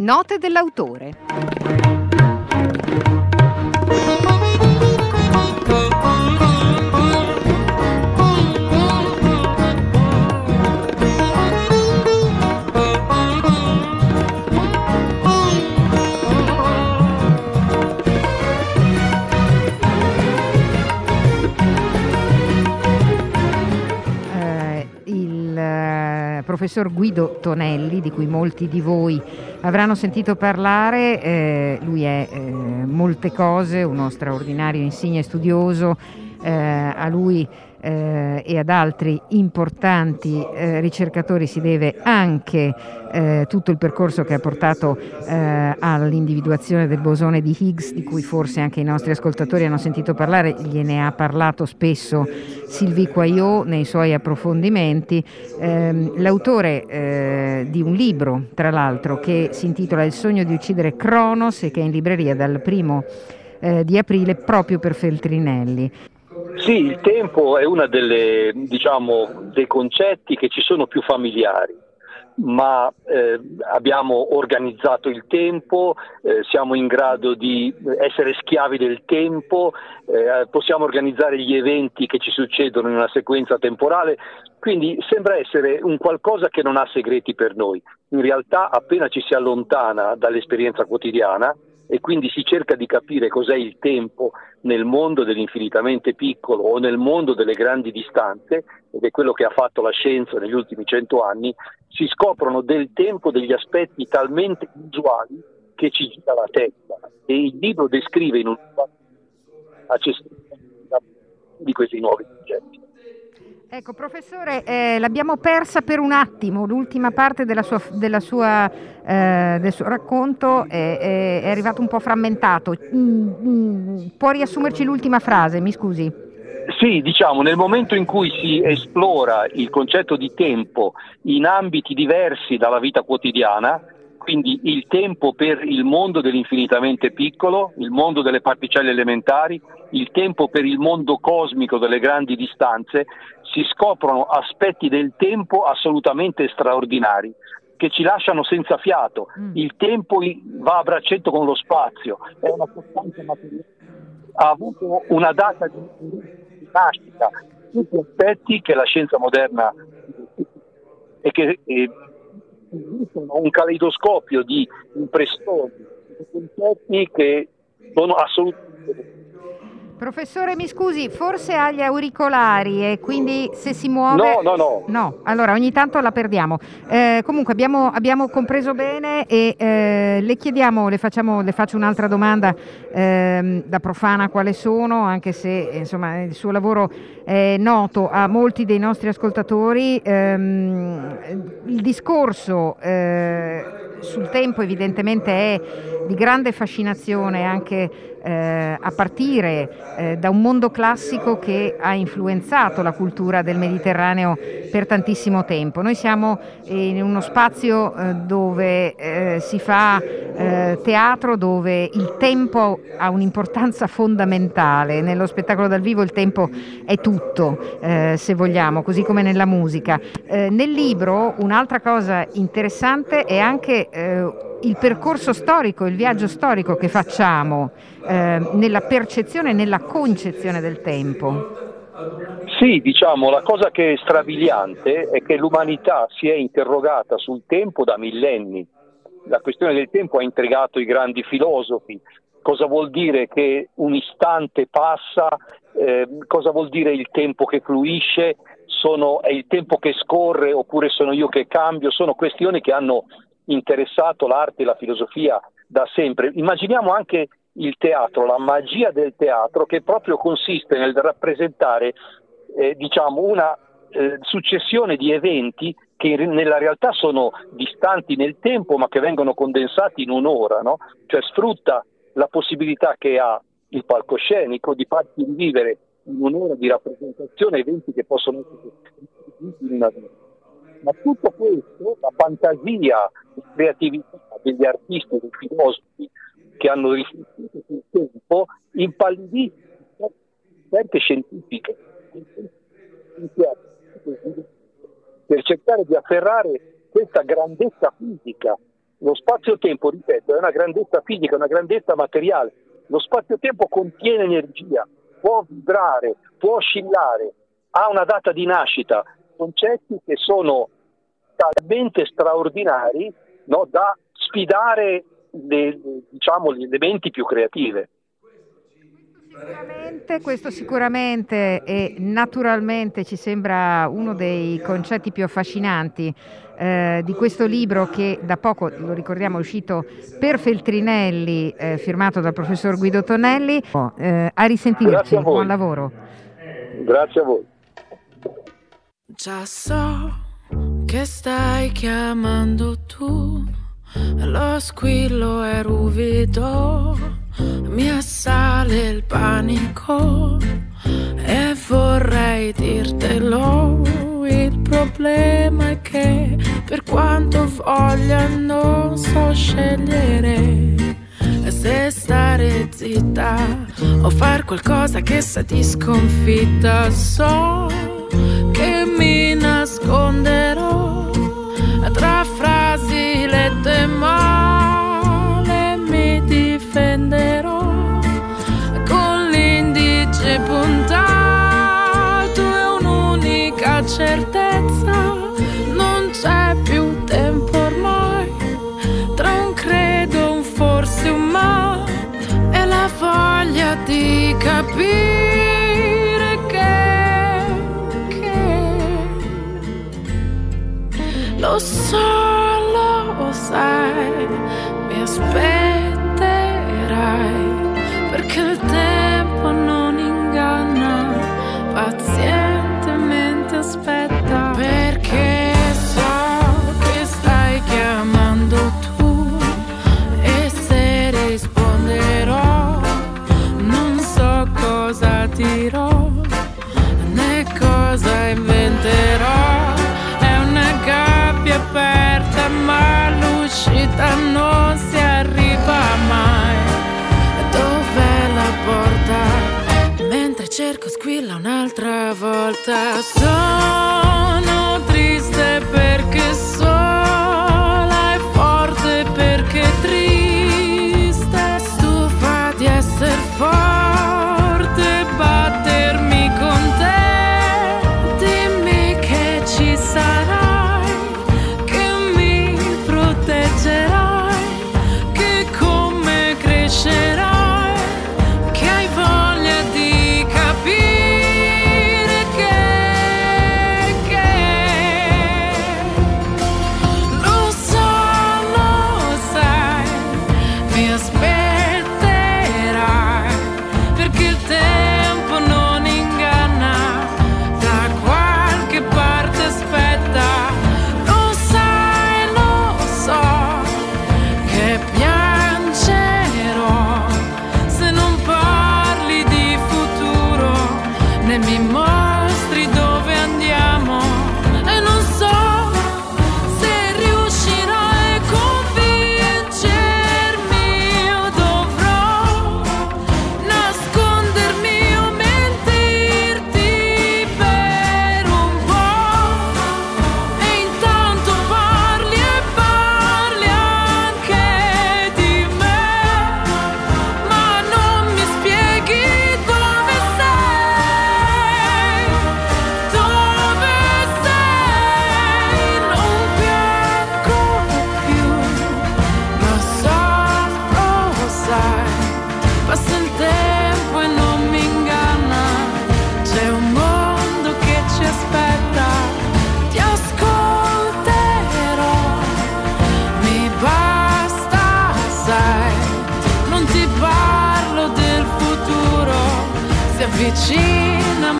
Note dell'autore. Professor Guido Tonelli, di cui molti di voi avranno sentito parlare. eh, lui è eh, molte cose, uno straordinario insigne studioso. eh, a lui eh, e ad altri importanti eh, ricercatori si deve anche eh, tutto il percorso che ha portato eh, all'individuazione del bosone di Higgs, di cui forse anche i nostri ascoltatori hanno sentito parlare, gliene ha parlato spesso Sylvie Quaillot nei suoi approfondimenti. Ehm, l'autore eh, di un libro, tra l'altro, che si intitola Il sogno di uccidere Cronos e che è in libreria dal primo eh, di aprile proprio per Feltrinelli. Sì, il tempo è uno diciamo, dei concetti che ci sono più familiari, ma eh, abbiamo organizzato il tempo, eh, siamo in grado di essere schiavi del tempo, eh, possiamo organizzare gli eventi che ci succedono in una sequenza temporale, quindi sembra essere un qualcosa che non ha segreti per noi. In realtà appena ci si allontana dall'esperienza quotidiana, e quindi si cerca di capire cos'è il tempo nel mondo dell'infinitamente piccolo o nel mondo delle grandi distanze, ed è quello che ha fatto la scienza negli ultimi cento anni, si scoprono del tempo degli aspetti talmente usuali che ci gira la testa. E il libro descrive in un di questi nuovi concetti. Ecco, professore, eh, l'abbiamo persa per un attimo, l'ultima parte della sua, della sua, eh, del suo racconto è, è, arrivato un po' frammentato. Mm, mm, può riassumerci l'ultima frase, mi scusi? Sì, diciamo, nel momento in cui si esplora il concetto di tempo in ambiti diversi dalla vita quotidiana, quindi il tempo per il mondo dell'infinitamente piccolo, il mondo delle particelle elementari, il tempo per il mondo cosmico delle grandi distanze, si scoprono aspetti del tempo assolutamente straordinari che ci lasciano senza fiato. Mm. Il tempo va a braccetto con lo spazio, è una costanza materiale, ha avuto una data di nascita, tutti aspetti che la scienza moderna e che e, un caleidoscopio di impressioni, di concetti che sono assolutamente Professore, mi scusi, forse ha gli auricolari e quindi se si muove... No, no, no. No, allora ogni tanto la perdiamo. Eh, comunque abbiamo, abbiamo, compreso bene e eh, le chiediamo, le, facciamo, le, faccio un'altra domanda eh, da profana quale sono, anche se insomma, il suo lavoro è noto a molti dei nostri ascoltatori. Il discorso eh, sul tempo evidentemente è di grande fascinazione anche eh, a partire eh, da un mondo classico che ha influenzato la cultura del Mediterraneo per tantissimo tempo. Noi siamo in uno spazio eh, dove eh, si fa eh, teatro, dove il tempo ha un'importanza fondamentale. Nello spettacolo dal vivo il tempo è tutto, eh, se vogliamo, così come nella musica. nel libro un'altra cosa interessante è anche il percorso storico, il viaggio storico che facciamo eh, nella percezione e nella concezione del tempo. Sì, diciamo, la cosa che è strabiliante è che l'umanità si è interrogata sul tempo da millenni. La questione del tempo ha intrigato i grandi filosofi. Cosa vuol dire che un istante passa? Eh, cosa vuol dire il tempo che fluisce? Sono, è il tempo che scorre oppure sono io che cambio? Sono questioni che hanno interessato l'arte e la filosofia da sempre. Immaginiamo anche il teatro, la magia del teatro che proprio consiste nel rappresentare eh, diciamo una eh, successione di eventi che nella realtà sono distanti nel tempo ma che vengono condensati in un'ora, no? cioè sfrutta la possibilità che ha il palcoscenico di farti rivivere in un'ora di rappresentazione eventi che possono essere in una vita ma tutto questo, la fantasia, la creatività degli artisti, dei filosofi che hanno riflettuto sul tempo, impallidì certe scientifiche per cercare di afferrare questa grandezza fisica Lo spazio-tempo, ripeto, è una grandezza fisica, una grandezza materiale. Lo spazio-tempo contiene energia, può vibrare, può oscillare, ha una data di nascita, concetti che sono talmente straordinari no, da sfidare le, diciamo, le menti più creative. Sicuramente, questo sicuramente e naturalmente ci sembra uno dei concetti più affascinanti eh, di questo libro che da poco, lo ricordiamo, è uscito per Feltrinelli, eh, firmato dal professor Guido Tonelli. Eh, a risentirci, a buon lavoro. Grazie a voi. Già so che stai chiamando tu, lo squillo è ruvido, mi assale il panico e vorrei dirtelo. Il problema è che per quanto voglia non so scegliere se stare zitta o far qualcosa che sa di sconfitta. So lo sai, mi aspetterai perché il tempo non l'uscita non si arriva mai. Dov'è la porta? Mentre cerco squilla un'altra volta. Sono